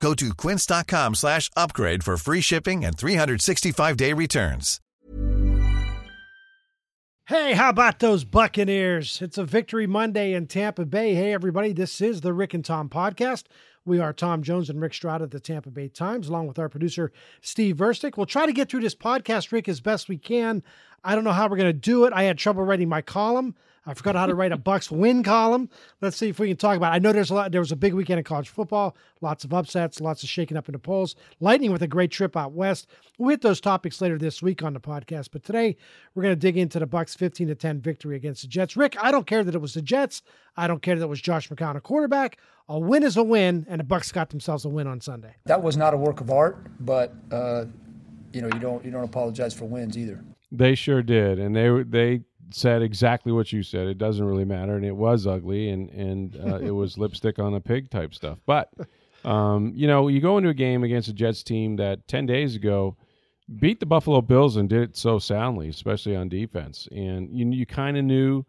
Go to quince.com slash upgrade for free shipping and 365-day returns. Hey, how about those Buccaneers? It's a victory Monday in Tampa Bay. Hey, everybody, this is the Rick and Tom podcast. We are Tom Jones and Rick Stroud at the Tampa Bay Times, along with our producer, Steve Verstick. We'll try to get through this podcast, Rick, as best we can. I don't know how we're going to do it. I had trouble writing my column. I forgot how to write a Bucs win column. Let's see if we can talk about. It. I know there's a lot. There was a big weekend in college football, lots of upsets, lots of shaking up in the polls. Lightning with a great trip out west. We'll hit those topics later this week on the podcast. But today we're going to dig into the Bucs 15 to 10 victory against the Jets. Rick, I don't care that it was the Jets. I don't care that it was Josh McCown a quarterback. A win is a win, and the Bucs got themselves a win on Sunday. That was not a work of art, but uh, you know you don't you don't apologize for wins either. They sure did, and they they said exactly what you said. It doesn't really matter, and it was ugly, and and uh, it was lipstick on a pig type stuff. But um, you know, you go into a game against a Jets team that ten days ago beat the Buffalo Bills and did it so soundly, especially on defense, and you you kind of knew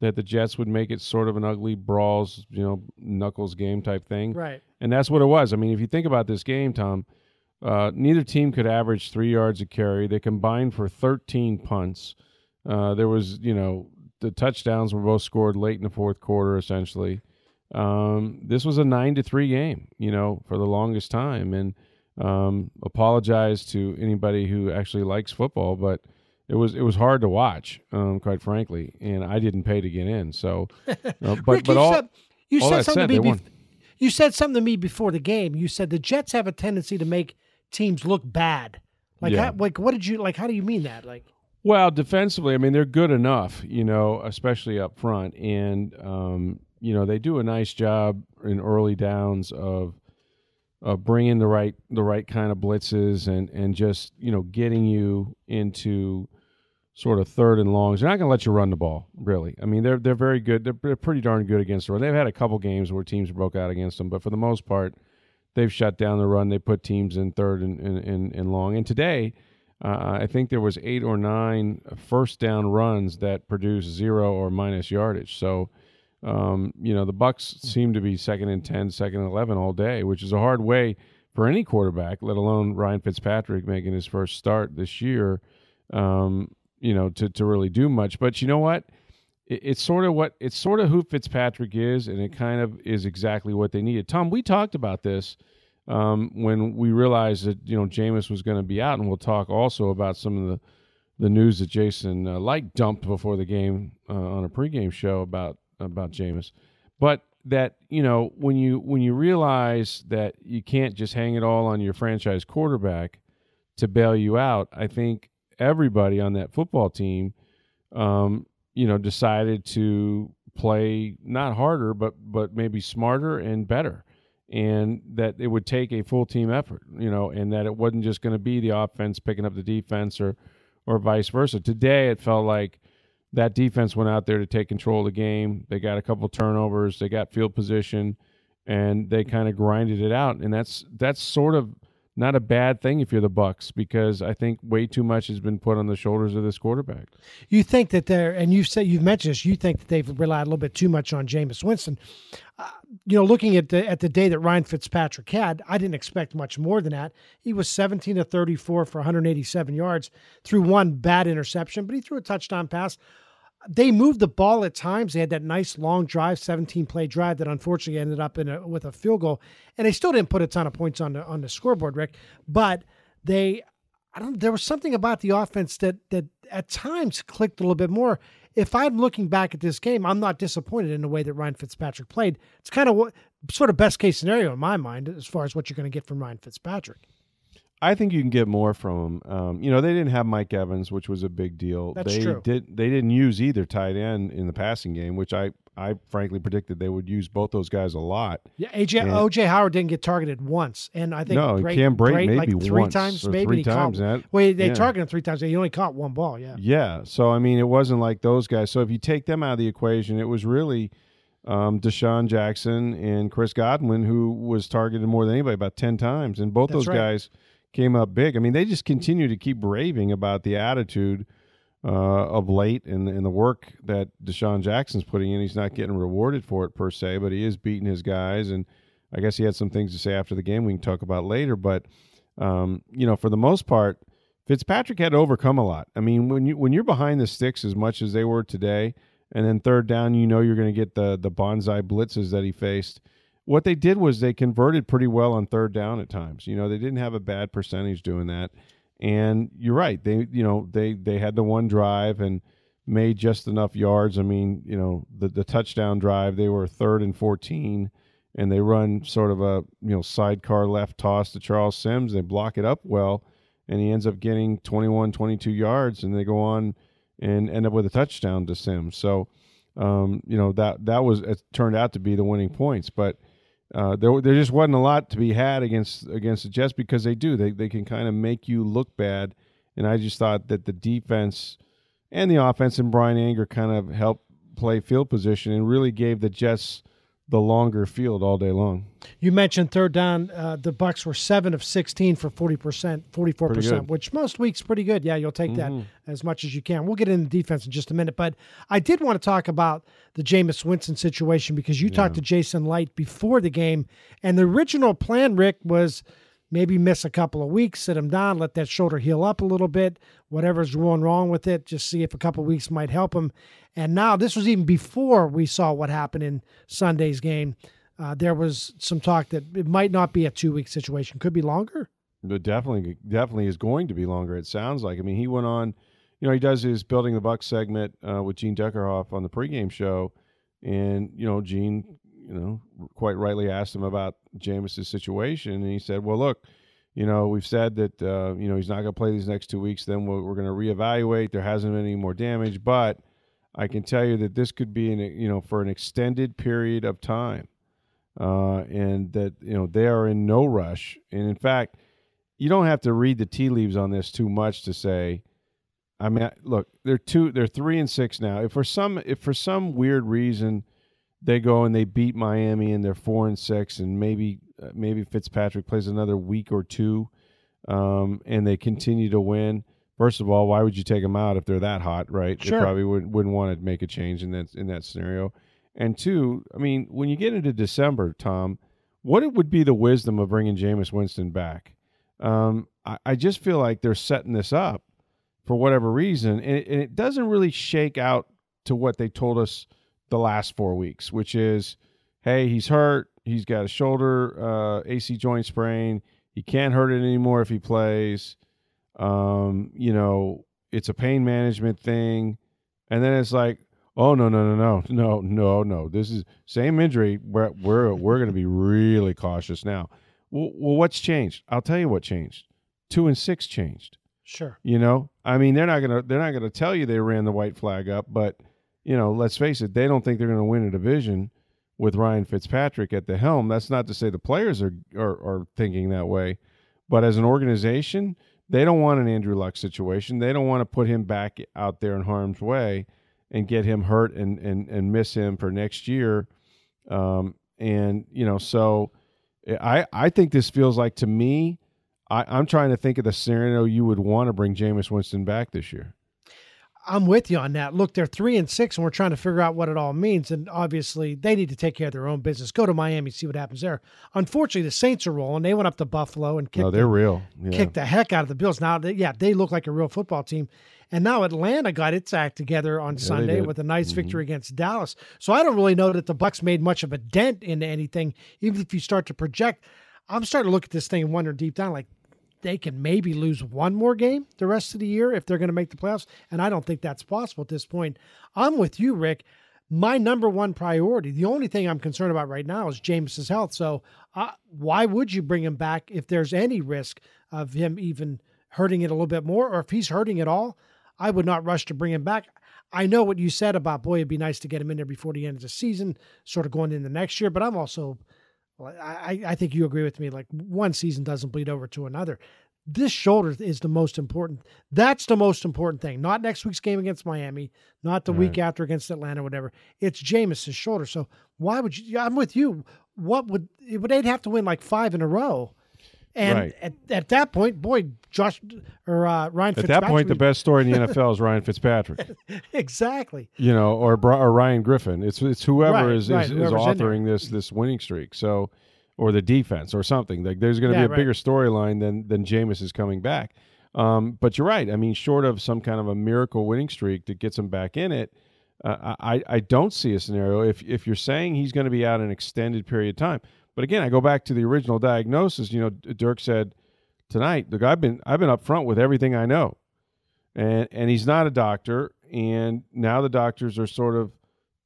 that the Jets would make it sort of an ugly brawls, you know, knuckles game type thing, right? And that's what it was. I mean, if you think about this game, Tom. Uh, neither team could average three yards a carry. They combined for 13 punts. Uh, there was, you know, the touchdowns were both scored late in the fourth quarter, essentially. Um, this was a nine to three game, you know, for the longest time. And um, apologize to anybody who actually likes football, but it was it was hard to watch, um, quite frankly. And I didn't pay to get in, so. Uh, but Rick, but you all said, you all said something said, to me. bef- you said something to me before the game. You said the Jets have a tendency to make teams look bad. Like, Yeah. how, like, what did you like? How do you mean that? Like, Well, defensively, I mean, they're good enough, you know, especially up front, and um, you know they do a nice job in early downs of of bringing the right the right kind of blitzes and and just you know getting you into sort of third and longs. They're not going to let you run the ball, really. I mean, they're they're very good. They're, they're pretty darn good against the run. They've had a couple games where teams broke out against them, but for the most part, they've shut down the run. They put teams in third and and, and, and long. And today. Uh, I think there was eight or nine first down runs that produced zero or minus yardage. So, um, you know, the Bucs seem to be second and 10, second and 11 all day, which is a hard way for any quarterback, let alone Ryan Fitzpatrick making his first start this year, um, you know, to, to really do much. But you know what? It, it's sort of what it's sort of who Fitzpatrick is, and it kind of is exactly what they needed. Tom, we talked about this um, when we realized that you know Jameis was going to be out, and we'll talk also about some of the the news that Jason uh, dumped before the game uh, on a pregame show about about Jameis. But that you know when you when you realize that you can't just hang it all on your franchise quarterback to bail you out, I think everybody on that football team, um, you know, decided to play not harder, but but maybe smarter and better and that it would take a full team effort, you know, and that it wasn't just going to be the offense picking up the defense or or vice versa. Today it felt like that defense went out there to take control of the game. They got a couple turnovers, they got field position, and they kind of grinded it out. And that's that's sort of not a bad thing if you're the Bucs because I think way too much has been put on the shoulders of this quarterback. you think that they're, and you say you've mentioned this. You think that they've relied a little bit too much on Jameis Winston. Uh, you know, looking at the at the day that Ryan Fitzpatrick had, I didn't expect much more than that. He was 17 to 34 for 187 yards, threw one bad interception, but he threw a touchdown pass. They moved the ball at times. They had that nice long drive, 17 play drive that unfortunately ended up in a, with a field goal, and they still didn't put a ton of points on the on the scoreboard, Rick. But they, I don't. There was something about the offense that that at times clicked a little bit more. If I'm looking back at this game, I'm not disappointed in the way that Ryan Fitzpatrick played. It's kind of what sort of best case scenario in my mind as far as what you're going to get from Ryan Fitzpatrick. I think you can get more from them. Um, you know, they didn't have Mike Evans, which was a big deal. That's they true. Did they didn't use either tight end in the passing game, which I I frankly predicted they would use both those guys a lot. Yeah, AJ And- OJ Howard didn't get targeted once, and I think No, Brate, Cam Brate, maybe like three once times, maybe three times, caught. that- Wait, they yeah. targeted him three times. He only caught one ball. Yeah, Yeah. So I mean, it wasn't like those guys. So if you take them out of the equation, it was really um, DeSean Jackson and Chris Godwin who was targeted more than anybody, about ten times, and both That's those right. guys came up big. I mean, they just continue to keep raving about the attitude uh, of late and and the work that DeSean Jackson's putting in. He's not getting rewarded for it per se, but he is beating his guys, and I guess he had some things to say after the game we can talk about later. But um, you know, for the most part. Fitzpatrick had to overcome a lot. I mean, when you when you're behind the sticks as much as they were today, and then third down, you know you're going to get the the banzai blitzes that he faced. What they did was they converted pretty well on third down at times. You know, they didn't have a bad percentage doing that. And you're right. They you know they they had the one drive and made just enough yards. I mean, you know, the the touchdown drive, they were third and 14 and they run sort of a, you know, sidecar left toss to Charles Sims. They block it up well and he ends up getting 21, 22 yards, and they go on and end up with a touchdown to Sims. So, um, you know that that was it turned out to be the winning points, but uh, there there just wasn't a lot to be had against against the Jets because they do. They they can kind of make you look bad, and I just thought that the defense and the offense and Bryan Anger kind of helped play field position and really gave the Jets the longer field all day long. You mentioned third down. Uh, the Bucks were seven of sixteen for forty percent, forty four percent. Mm-hmm. which most weeks pretty good. Yeah, you'll take that as much as you can. We'll get into defense in just a minute, but I did want to talk about the Jameis Winston situation because you talked to Jason Licht before the game, and the original plan, Rick, was maybe miss a couple of weeks, sit him down, let that shoulder heal up a little bit. Whatever's going wrong with it, just see if a couple of weeks might help him. And now this was even before we saw what happened in Sunday's game. Uh, there was some talk that it might not be a two week situation, could be longer. But definitely, definitely is going to be longer. It sounds like. I mean, he went on. You know, he does his building the Bucs segment uh, with Gene Deckerhoff on the pregame show, and you know, Gene, you know, quite rightly asked him about Jameis's situation, and he said, "Well, look, you know, we've said that uh, you know he's not going to play these next two weeks. Then we're, we're going to reevaluate. There hasn't been any more damage, but I can tell you that this could be an you know for an extended period of time, uh, and that you know they are in no rush. And in fact, you don't have to read the tea leaves on this too much to say. I mean, look, they're two, they're three and six now. If for some, if for some weird reason they go and they beat Miami and they're four and six, and maybe uh, maybe Fitzpatrick plays another week or two, um, and they continue to win. First of all, why would you take them out if they're that hot, right? Sure. They probably wouldn't, wouldn't want to make a change in that in that scenario. And two, I mean, when you get into December, Tom, what it would be the wisdom of bringing Jameis Winston back? Um, I, I just feel like they're setting this up for whatever reason, and it, and it doesn't really shake out to what they told us the last four weeks, which is, hey, he's hurt, he's got a shoulder uh, AC joint sprain, he can't hurt it anymore if he plays. Um, you know, it's a pain management thing, and then it's like, oh no no no no no no no, this is same injury. We're we're we're going to be really cautious now. Well, well, what's changed? I'll tell you what changed. Two and six changed. Sure. You know, I mean, they're not gonna they're not gonna tell you they ran the white flag up, but you know, let's face it, they don't think they're gonna win a division with Ryan Fitzpatrick at the helm. That's not to say the players are are, are thinking that way, but as an organization, they don't want an Andrew Luck situation. They don't want to put him back out there in harm's way and get him hurt and and and miss him for next year. Um, and you know, so I I think this feels like to me. I, I'm trying to think of the scenario you would want to bring Jameis Winston back this year. I'm with you on that. Look, they're three and six, and we're trying to figure out what it all means. And obviously, they need to take care of their own business. Go to Miami, see what happens there. Unfortunately, the Saints are rolling. They went up to Buffalo and kicked, No, they're the, real. Yeah. kicked the heck out of the Bills. Now, they, yeah, they look like a real football team. And now Atlanta got its act together on Sunday with a nice mm-hmm. victory against Dallas. So I don't really know that the Bucs made much of a dent into anything. Even if you start to project, I'm starting to look at this thing and wonder deep down, like they can maybe lose one more game the rest of the year if they're going to make the playoffs. And I don't think that's possible at this point. I'm with you, Rick. My number one priority, the only thing I'm concerned about right now is Jameis's health. So uh, why would you bring him back if there's any risk of him even hurting it a little bit more, or if he's hurting it all? I would not rush to bring him back. I know what you said about boy, it'd be nice to get him in there before the end of the season, sort of going into next year. But I'm also, I, I think you agree with me. Like one season doesn't bleed over to another. This shoulder is the most important. That's the most important thing. Not next week's game against Miami, not the right. week after against Atlanta, whatever. It's Jameis's shoulder. So why would you? I'm with you. What would it would they'd have to win like five in a row? And right. at, at that point, boy, Josh or uh, Ryan. Fitzpatrick. At that point, the best story in the NFL is Ryan Fitzpatrick. exactly. You know, or or Ryan Griffin. It's it's whoever right, is, right, is, is authoring this this winning streak. So, or the defense or something. Like there's going to yeah, be a bigger storyline than than Jameis is coming back. Um, but you're right. I mean, short of some kind of a miracle winning streak that gets him back in it, uh, I I don't see a scenario. If if you're saying he's going to be out an extended period of time, but again, I go back to the original diagnosis. You know, Dirk said tonight, look, I've been I've been upfront with everything I know, and and he's not a doctor, and now the doctors are sort of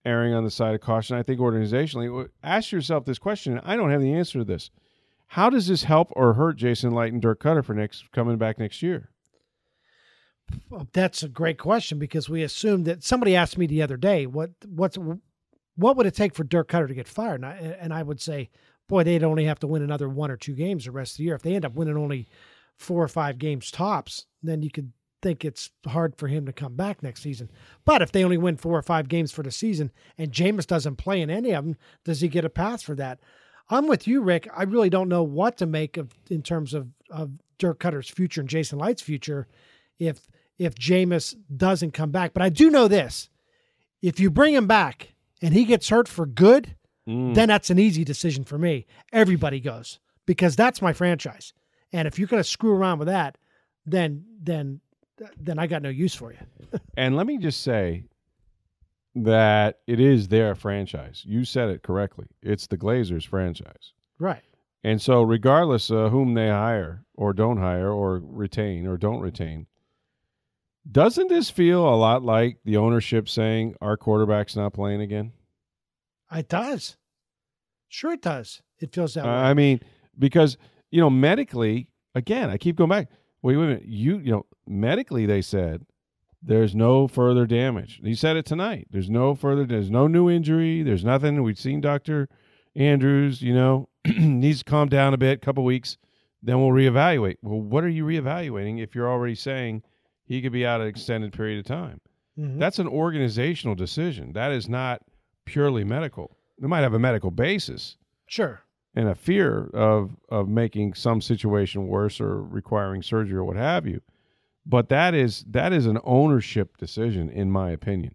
erring on the side of caution. I think organizationally, ask yourself this question. I don't have the answer to this. How does this help or hurt Jason Licht and Dirk Koetter for next coming back next year? That's a great question because we assumed that somebody asked me the other day what what's what would it take for Dirk Koetter to get fired, and I, and I would say boy, they'd only have to win another one or two games the rest of the year. If they end up winning only four or five games tops, then you could think it's hard for him to come back next season. But if they only win four or five games for the season and Jameis doesn't play in any of them, does he get a pass for that? I'm with you, Rick. I really don't know what to make of in terms of, of Dirk Koetter's future and Jason Licht's future if if Jameis doesn't come back. But I do know this. If you bring him back and he gets hurt for good, mm. then that's an easy decision for me. Everybody goes because that's my franchise. And if you're going to screw around with that, then then then I got no use for you. and let me just say that it is their franchise. You said it correctly. It's the Glazers franchise. Right. And so regardless of whom they hire or don't hire or retain or don't retain, doesn't this feel a lot like the ownership saying our quarterback's not playing again? It does. Sure, it does. It feels that uh, way. I mean, because you know, medically, again, I keep going back. Wait, wait a minute. You, you know, medically, they said there's no further damage. He said it tonight. There's no further. There's no new injury. There's nothing. We've seen Doctor Andrews. You know, needs to calm down a bit. Couple weeks, then we'll reevaluate. Well, what are you reevaluating if you're already saying he could be out an extended period of time? Mm-hmm. That's an organizational decision. That is not purely medical. They might have a medical basis. Sure. And a fear of of making some situation worse or requiring surgery or what have you. But that is that is an ownership decision in my opinion.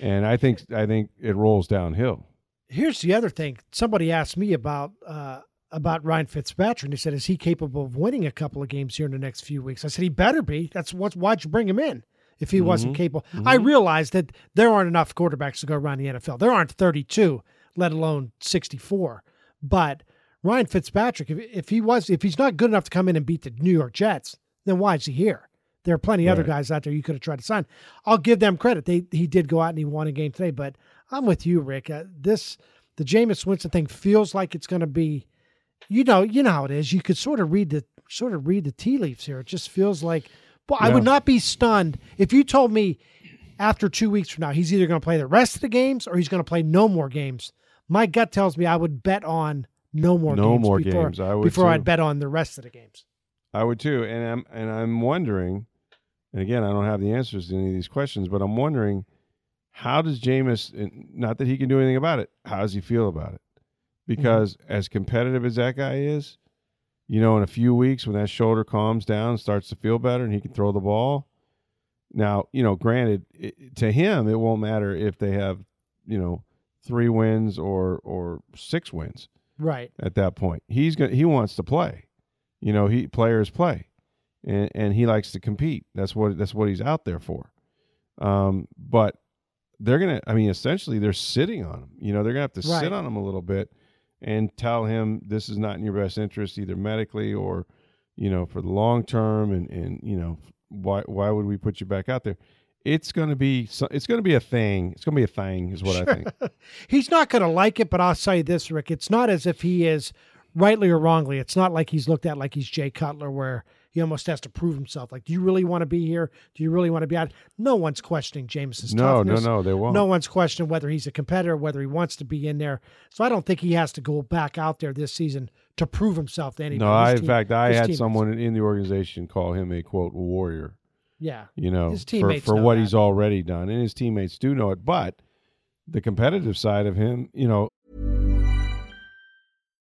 And I think I think it rolls downhill. Here's the other thing. Somebody asked me about uh, about Ryan Fitzpatrick. And he said, "Is he capable of winning a couple of games here in the next few weeks?" I said, "He better be. That's what's why'd you bring him in?" If he mm-hmm. wasn't capable. Mm-hmm. I realized that there aren't enough quarterbacks to go around the NFL. There aren't 32, let alone 64. But Ryan Fitzpatrick, if, if he was, if he's not good enough to come in and beat the New York Jets, then why is he here? There are plenty right. other guys out there you could have tried to sign. I'll give them credit. They he did go out and he won a game today. But I'm with you, Rick. Uh, this the Jameis Winston thing feels like it's going to be, you know, you know how it is. You could sort of read the sort of read the tea leaves here. It just feels like well, I would not be stunned if you told me after two weeks from now he's either going to play the rest of the games or he's going to play no more games. My gut tells me I would bet on no more no games more before, games. I would before too. I'd bet on the rest of the games. I would too, and I'm and I'm wondering, and again, I don't have the answers to any of these questions, but I'm wondering how does Jameis, not that he can do anything about it, how does he feel about it? Because mm-hmm. as competitive as that guy is, you know, in a few weeks when that shoulder calms down, starts to feel better, and he can throw the ball. Now, you know, granted, it, to him, it won't matter if they have, you know, three wins or or six wins. Right. At that point, he's going he wants to play. You know, he players play, and and he likes to compete. That's what that's what he's out there for. Um, but they're gonna. I mean, essentially, they're sitting on him. You know, they're gonna have to right. sit on him a little bit and tell him this is not in your best interest either medically or you know for the long term and and you know why why would we put you back out there? It's going to be it's going to be a thing. It's going to be a thing is what sure. i think. He's not going to like it but i'll say this rick. It's not as if he is rightly or wrongly it's not like he's looked at like he's jay cutler where he almost has to prove himself. Like, do you really want to be here? Do you really want to be out? No one's questioning Jameis's no, toughness. no, no, they won't. No one's questioning whether he's a competitor, whether he wants to be in there. So I don't think he has to go back out there this season to prove himself to anybody. No, I, His in fact, I had someone in the organization call him a quote warrior. Yeah, You know, His for, teammates for know what that. he's already done, and his teammates do know it. But the competitive side of him, you know,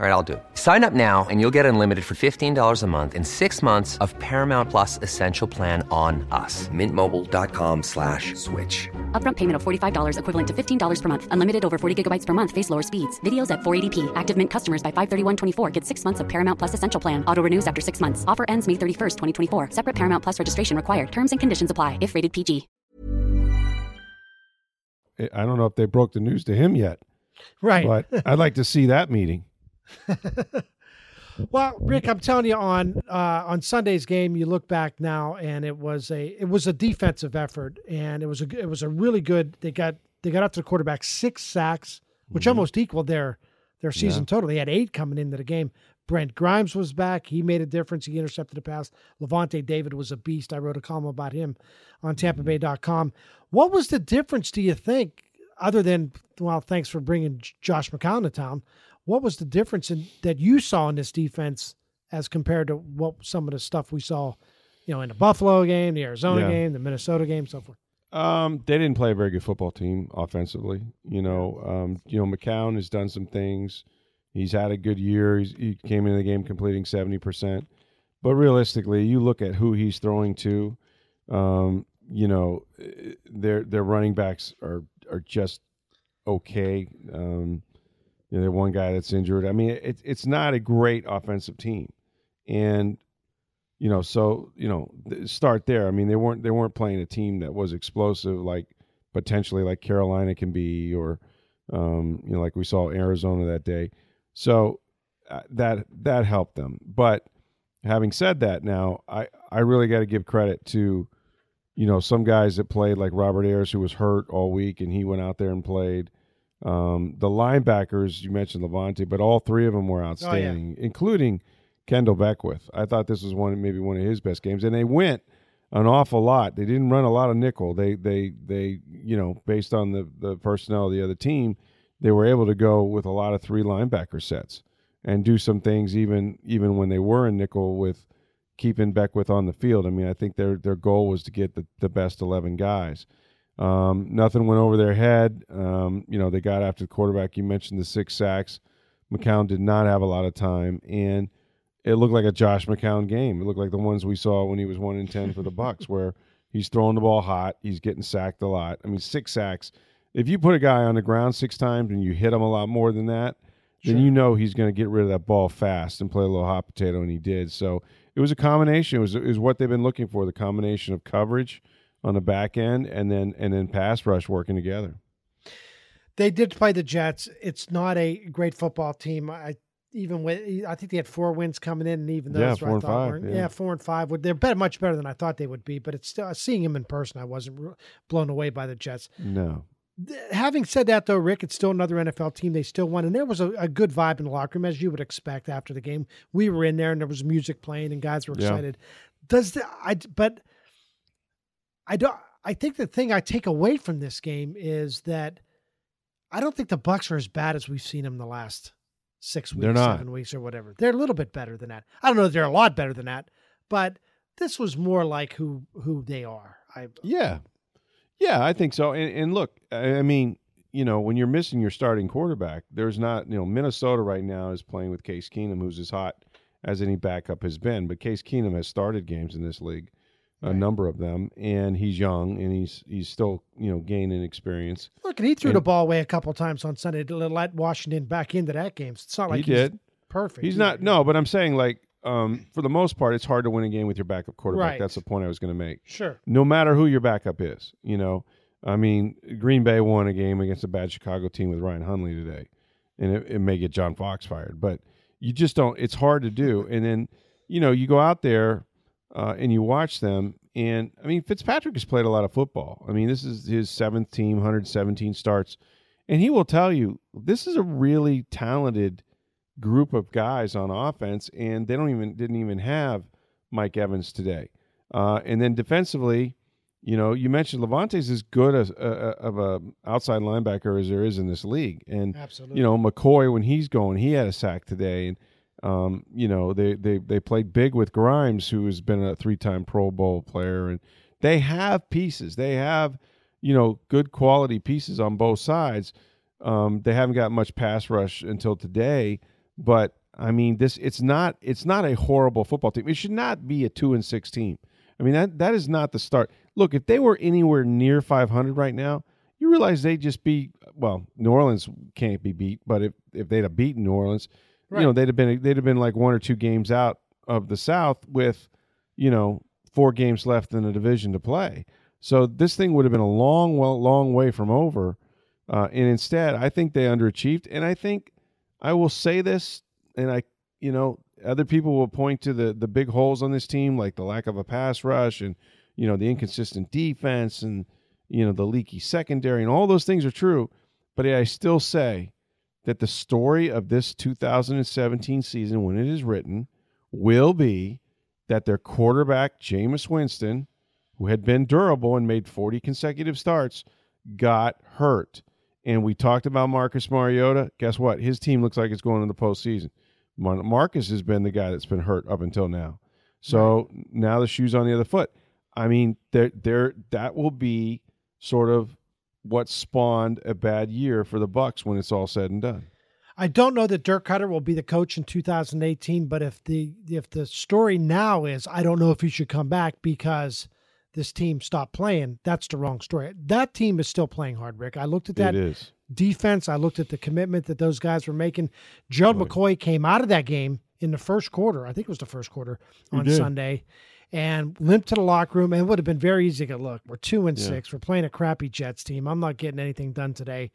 All right, I'll do it. Sign up now and you'll get unlimited for $15 a month in six months of Paramount Plus Essential Plan on us. Mintmobile.com slash switch. Upfront payment of $45 equivalent to $15 per month. Unlimited over 40 gigabytes per month. Face lower speeds. Videos at 480p. Active Mint customers by 531.24 get six months of Paramount Plus Essential Plan. Auto renews after six months. Offer ends May 31st, 2024. Separate Paramount Plus registration required. Terms and conditions apply if rated PG. I don't know if they broke the news to him yet, right. but I'd like to see that meeting. Well, Rick, I'm telling you, on uh, on Sunday's game, you look back now, and it was a it was a defensive effort, and it was a it was a really good. They got they got up to the quarterback six sacks, which Mm-hmm. almost equaled their their season total. They had eight coming into the game. Brent Grimes was back. He made a difference. He intercepted a pass. Lavonte David was a beast. I wrote a column about him on TampaBay.com. What was the difference, do you think, other than, well, thanks for bringing Josh McCown to town? What was the difference in, that you saw in this defense as compared to what some of the stuff we saw, you know, in the Buffalo game, the Arizona Yeah. game, the Minnesota game, so forth? Um, they didn't play a very good football team offensively. You know, um, you know, McCown has done some things. He's had a good year. He's, he came into the game completing seventy percent, but realistically, you look at who he's throwing to. Um, you know, eh, their their running backs are are just okay. Um, you know, they one guy that's injured. I mean, it's it's not a great offensive team, and you know, so you know, start there. I mean, they weren't they weren't playing a team that was explosive like potentially like Carolina can be, or um, you know, like we saw Arizona that day. So uh, that that helped them. But having said that, now I I really got to give credit to you know some guys that played like Robert Ayers who was hurt all week and he went out there and played. Um, the linebackers you mentioned Lavonte, but all three of them were outstanding, including Kendall Beckwith. I thought this was one maybe one of his best games, and they went an awful lot. They didn't run a lot of nickel. They they they you know based on the the personnel of the other team, they were able to go with a lot of three linebacker sets and do some things even even when they were in nickel with keeping Beckwith on the field. I mean, I think their their goal was to get the, the best eleven guys. Um, nothing went over their head. Um, you know, they got after the quarterback. You mentioned the six sacks. McCown did not have a lot of time, and it looked like a Josh McCown game. It looked like the ones we saw when he was one in ten for the Bucs, where he's throwing the ball hot, he's getting sacked a lot. I mean, six sacks. If you put a guy on the ground six times and you hit him a lot more than that, then you know he's going to get rid of that ball fast and play a little hot potato, and he did. So it was a combination. It was, it was what they've been looking for: the combination of coverage on the back end and then and then pass rush working together. They did play the Jets. It's not a great football team. I even with I think they had four wins coming in, and even those Yeah, I four and thought five, weren't- yeah. yeah. four and five. Would they're better, much better than I thought they would be. But it's still seeing him in person, I wasn't blown away by the Jets. No, Having said that, though, Rick, it's still another NFL team. They still won, and there was a, a good vibe in the locker room, as you would expect after the game. We were in there, and there was music playing, and guys were Yeah. excited. Does the I? But I don't. I think the thing I take away from this game is that I don't think the Bucs are as bad as we've seen them the last six weeks, They're not. seven weeks, or whatever. They're a little bit better than that. I don't know if they're a lot better than that, but this was more like who who they are. I Yeah, yeah, I think so. And, and look, I I mean, you know, when you're missing your starting quarterback, there's not, you know, Minnesota right now is playing with Case Keenum, who's as hot as any backup has been. But Case Keenum has started games in this league, a number of them, and he's young and he's he's still, you know, gaining experience. look, and he threw the ball away a couple times on Sunday to let Washington back into that game. It's not like he he's did. perfect. He's either. not. No, but I'm saying like, um, for the most part, it's hard to win a game with your backup quarterback. Right. That's the point I was going to make. Sure. no matter who your backup is. You know, I mean, Green Bay won a game against a bad Chicago team with Ryan Hundley today, and it, it may get John Fox fired, but you just don't. It's hard to do. And then, you know, you go out there uh, and you watch them, and I mean, Fitzpatrick has played a lot of football. I mean, this is his seventh team, 117 starts, and he will tell you this is a really talented group of guys on offense, and they don't even didn't even have Mike Evans today. Uh, and then defensively, you know, you mentioned Lavonte's as good as uh, of a outside linebacker as there is in this league, and Absolutely. you know McCoy when he's going, he had a sack today, and um, you know they they they played big with Grimes, who has been a three time Pro Bowl player, and they have pieces. They have you know good quality pieces on both sides. Um, they haven't got much pass rush until today, but I mean this it's not it's not a horrible football team. It should not be a two and six team. I mean that that is not the start. Look, if they were anywhere near 500 right now, you realize they'd just be well. New Orleans can't be beat, but if if they'd have beaten New Orleans, you know they'd have been they'd have been like one or two games out of the South with you know four games left in the division to play. So this thing would have been a long, well, long way from over. Uh, and instead, I think they underachieved. And I think I will say this, and I, you know, other people will point to the the big holes on this team, like the lack of a pass rush and you know the inconsistent defense and you know the leaky secondary, and all those things are true. But I still say that the story of this 2017 season, when it is written, will be that their quarterback Jameis Winston, who had been durable and made 40 consecutive starts, got hurt. And we talked about Marcus Mariota. Guess what? His team looks like it's going in the postseason. Mar- Marcus has been the guy that's been hurt up until now. So now the shoe's on the other foot. I mean, there, there, that will be sort of what spawned a bad year for the Bucs when it's all said and done. I don't know that Dirk Koetter will be the coach in 2018, but if the if the story now is I don't know if he should come back because this team stopped playing, that's the wrong story. That team is still playing hard, Rick. I looked at that defense. I looked at the commitment that those guys were making. Gerald Right. McCoy came out of that game in the first quarter. I think it was the first quarter on. Sunday. And limped to the locker room, and it would have been very easy to look. We're two and Yeah. six. We're playing a crappy Jets team. I'm not getting anything done today.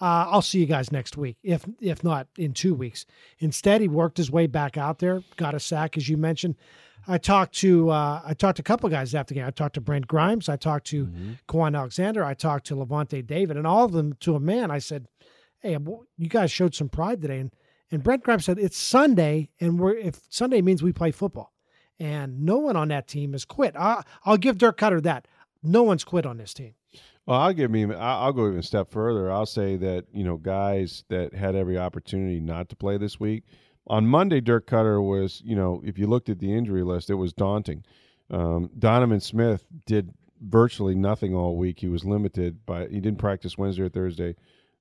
Uh, I'll see you guys next week, if if not in two weeks. Instead, he worked his way back out there, got a sack, as you mentioned. I talked to uh, I talked to a couple of guys after the game. I talked to Brent Grimes. I talked to Mm-hmm. Kwon Alexander. I talked to Lavonte David, and all of them to a man. I said, "Hey, you guys showed some pride today." And and Brent Grimes said, "It's Sunday, and we're if Sunday means we play football, and no one on that team has quit. I, I'll give Dirk Koetter that. No one's quit on this team. Well, I'll give me. I'll I'll go even a step further. I'll say that you know guys that had every opportunity not to play this week. On Monday, Dirk Koetter was you know if you looked at the injury list, it was daunting. Um, Donovan Smith did virtually nothing all week. He was limited by he didn't practice Wednesday or Thursday.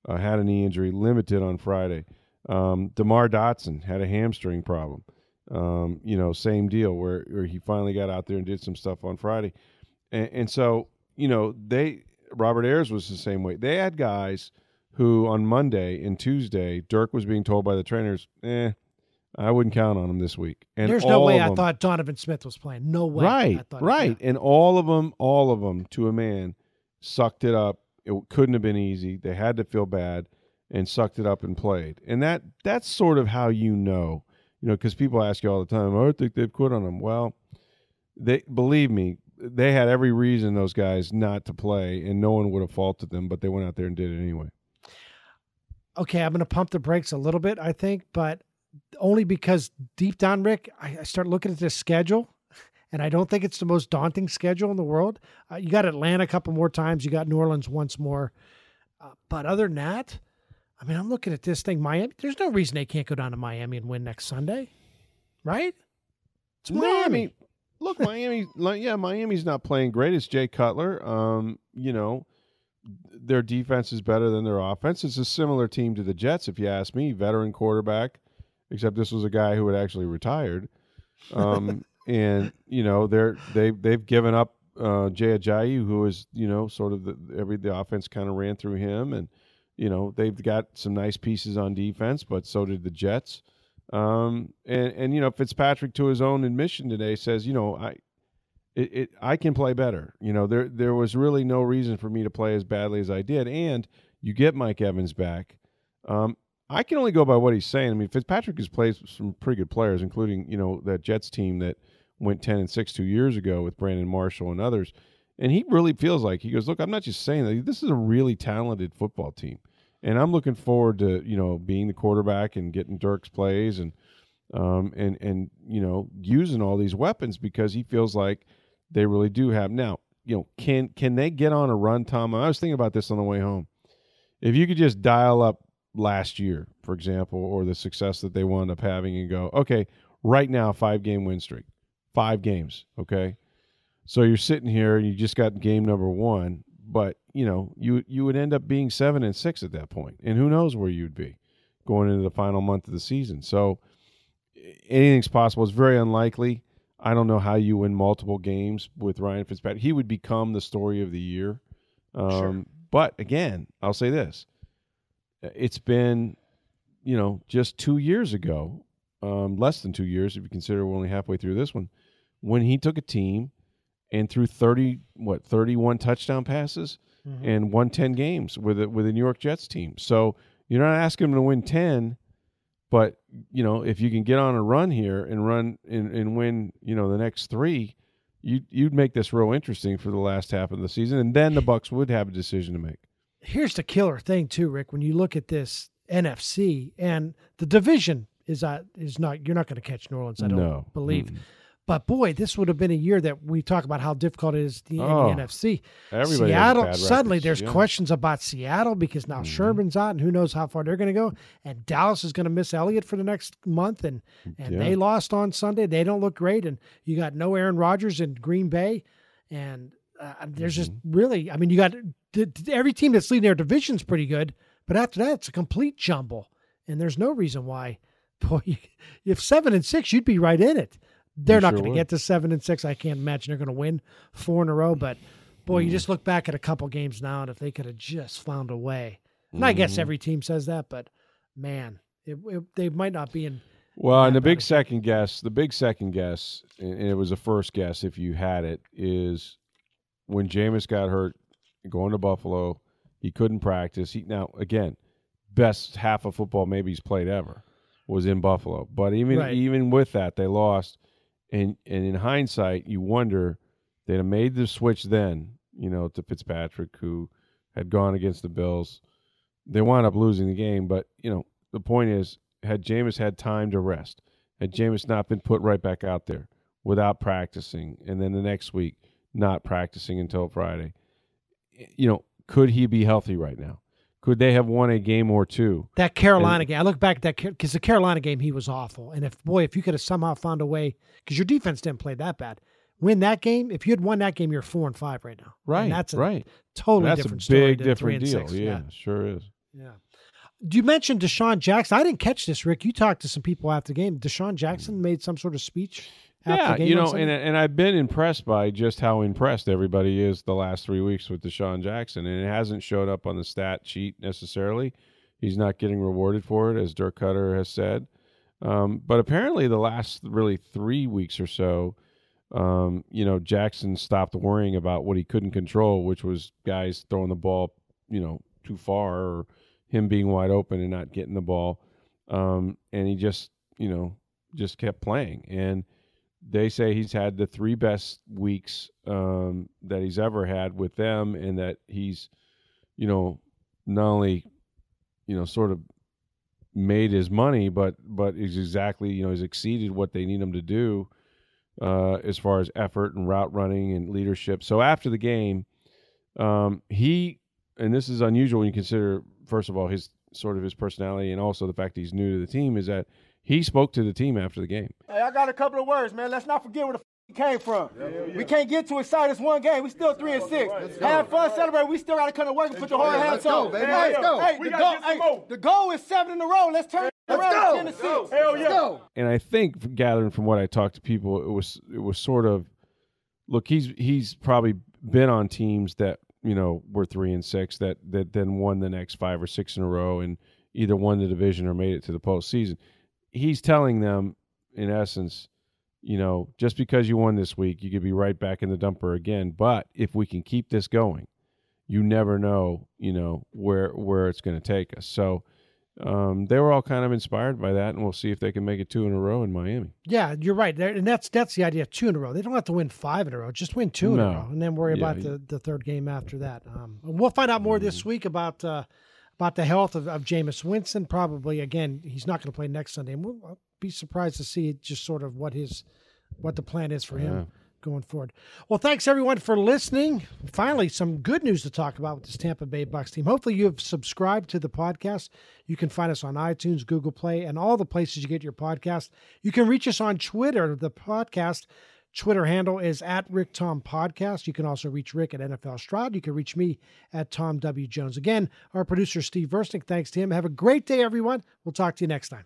Uh, had a knee injury, limited on Friday. Um, Demar Dotson had a hamstring problem. Um, you know, same deal where, where he finally got out there and did some stuff on Friday, and, and so you know they Robert Ayers was the same way. They had guys who on Monday and Tuesday, Dirk was being told by the trainers, "Eh, I wouldn't count on him this week." And There's no way I them- thought Donovan Smith was playing. No way. I Right, thought- right, yeah. and all of them, all of them, to a man, sucked it up. It couldn't have been easy. They had to feel bad and sucked it up and played. And that that's sort of how you know, you know, because people ask you all the time, "Oh, I think they've quit on them." Well, they believe me, they had every reason those guys not to play, and no one would have faulted them, but they went out there and did it anyway. okay, I'm going to pump the brakes a little bit, I think, but only because deep down, Rick, I, I start looking at this schedule, and I don't think it's the most daunting schedule in the world. Uh, you got Atlanta a couple more times, you got New Orleans once more, uh, but other than that, I mean, I'm looking at this thing. Miami. There's no reason they can't go down to Miami and win next Sunday, right? It's No, I Miami. mean, look, Miami, like, yeah, Miami's not playing great. It's Jay Cutler. Um, you know, their defense is better than their offense. It's a similar team to the Jets, if you ask me. Veteran quarterback, except this was a guy who had actually retired. Um, and you know, they're they they've given up uh, Jay Ajayi, who is you know sort of the every the offense kind of ran through him, and you know they've got some nice pieces on defense, but so did the Jets. Um, and and you know Fitzpatrick, to his own admission today, says, you know, I, it, it I can play better. You know, there there was really no reason for me to play as badly as I did. And you get Mike Evans back. Um, I can only go by what he's saying. I mean, Fitzpatrick has played some pretty good players, including you know that Jets team that went ten and six two years ago with Brandon Marshall and others. And he really feels like he goes, look, I'm not just saying that. This is a really talented football team. And I'm looking forward to you know being the quarterback and getting Dirk's plays and um, and and you know using all these weapons because he feels like they really do have now. You know, can can they get on a run, Tom? I was thinking about this on the way home. If you could just dial up last year, for example, or the success that they wound up having, and go, okay, right now, five game win streak, five games, okay. So you're sitting here and you just got game number one, but you know you you would end up being seven and six at that point, and who knows where you'd be going into the final month of the season. So anything's possible. It's very unlikely. I don't know how you win multiple games with Ryan Fitzpatrick. He would become the story of the year. Um, sure. But again, I'll say this: it's been, you know, just two years ago, um, less than two years if you consider we're only halfway through this one, when he took a team and threw thirty what thirty one touchdown passes mm-hmm. and won ten games with a, with the New York Jets team. So you're not asking him to win ten but you know, if you can get on a run here and run and, and win, you know, the next three, you you'd make this real interesting for the last half of the season, and then the Bucs would have a decision to make. Here's the killer thing too, Rick. When you look at this NFC and the division is uh, is not you're not going to catch New Orleans. I don't no. believe. mm but boy, this would have been a year that we talk about how difficult it is in oh, the NFC. Seattle suddenly there's yeah. questions about Seattle because now mm-hmm. Sherman's out and who knows how far they're going to go. And Dallas is going to miss Elliott for the next month, and and yeah. they lost on Sunday. They don't look great, and you got no Aaron Rodgers in Green Bay, and uh, there's mm-hmm. just really, I mean, you got every team that's leading their division's pretty good, but after that, it's a complete jumble, and there's no reason why. Boy, if seven and six, you'd be right in it. They're you not sure going to get to seven and six. I can't imagine they're going to win four in a row. But boy, mm. you just look back at a couple games now, and if they could have just found a way, and mm. I guess mm-hmm. every team says that, but man, it, it, they might not be in. Well, and the big second guess, the big second guess, and it was a first guess if you had it, is when Jameis got hurt going to Buffalo, he couldn't practice. He now again, best half of football maybe he's played ever was in Buffalo. But even right. even with that, they lost and and in hindsight, you wonder they'd have made the switch then, you know, to Fitzpatrick, who had gone against the Bills. They wound up losing the game, but you know, the point is, had Jameis had time to rest, had Jameis not been put right back out there without practicing, and then the next week not practicing until Friday, you know, could he be healthy right now? Could they have won a game or two? That Carolina and, game, I look back at that because the Carolina game he was awful, and if boy, if you could have somehow found a way, because your defense didn't play that bad, win that game. If you had won that game, you're four and five right now. Right, and that's a right. Totally that's different a story. Big different deal. Yeah, yeah, sure is. Yeah. Do you mentioned DeSean Jackson. I didn't catch this, Rick. You talked to some people after the game. DeSean Jackson hmm. made some sort of speech yeah, you know, and and I've been impressed by just how impressed everybody is the last three weeks with DeSean Jackson, and it hasn't showed up on the stat sheet necessarily. He's not getting rewarded for it, as Dirk Koetter has said. Um, but apparently, the last really three weeks or so, um, you know, Jackson stopped worrying about what he couldn't control, which was guys throwing the ball, you know, too far or him being wide open and not getting the ball. Um, and he just, you know, just kept playing. And they say he's had the three best weeks um, that he's ever had with them, and that he's, you know, not only, you know, sort of made his money, but but is exactly you know he's exceeded what they need him to do uh, as far as effort and route running and leadership. So after the game, um, he and this is unusual when you consider first of all his sort of his personality and also the fact he's new to the team is that he spoke to the team after the game. Hey, I got a couple of words, man. Let's not forget where the f- came from. Yeah, yeah. We can't get too excited. It's one game. We still three and six. Have fun, celebrate. We still got to come to work and put the hard hats on. Baby. Hey, let's go. Hey, the, goal, hey the goal is seven in a row. Let's turn Let's around go. 10 to 6. Hell yeah. And I think, gathering from what I talked to people, it was it was sort of look. He's he's probably been on teams that you know were three and six that that then won the next five or six in a row and either won the division or made it to the postseason he's telling them, in essence, you know, just because you won this week, you could be right back in the dumper again. But if we can keep this going, you never know, you know, where where it's going to take us. So um, they were all kind of inspired by that, and we'll see if they can make it two in a row in Miami. Yeah, you're right, and that's that's the idea. Two in a row. They don't have to win five in a row. Just win two no. in a row, and then worry yeah, about the, the third game after that. Um, we'll find out more mm-hmm. this week about. Uh, about the health of, of Jameis Winston. Probably again, he's not going to play next Sunday, and we'll I'll be surprised to see just sort of what his what the plan is for him going forward. Well, thanks everyone for listening. Finally, some good news to talk about with this Tampa Bay Bucs team. Hopefully, you have subscribed to the podcast. You can find us on iTunes, Google Play, and all the places you get your podcast. You can reach us on Twitter. The podcast Twitter handle is at Rick Tom Podcast. You can also reach Rick at NFL Stroud. You can reach me at Tom W. Jones. Again, our producer, Steve Versnick. Thanks to him. Have a great day, everyone. We'll talk to you next time.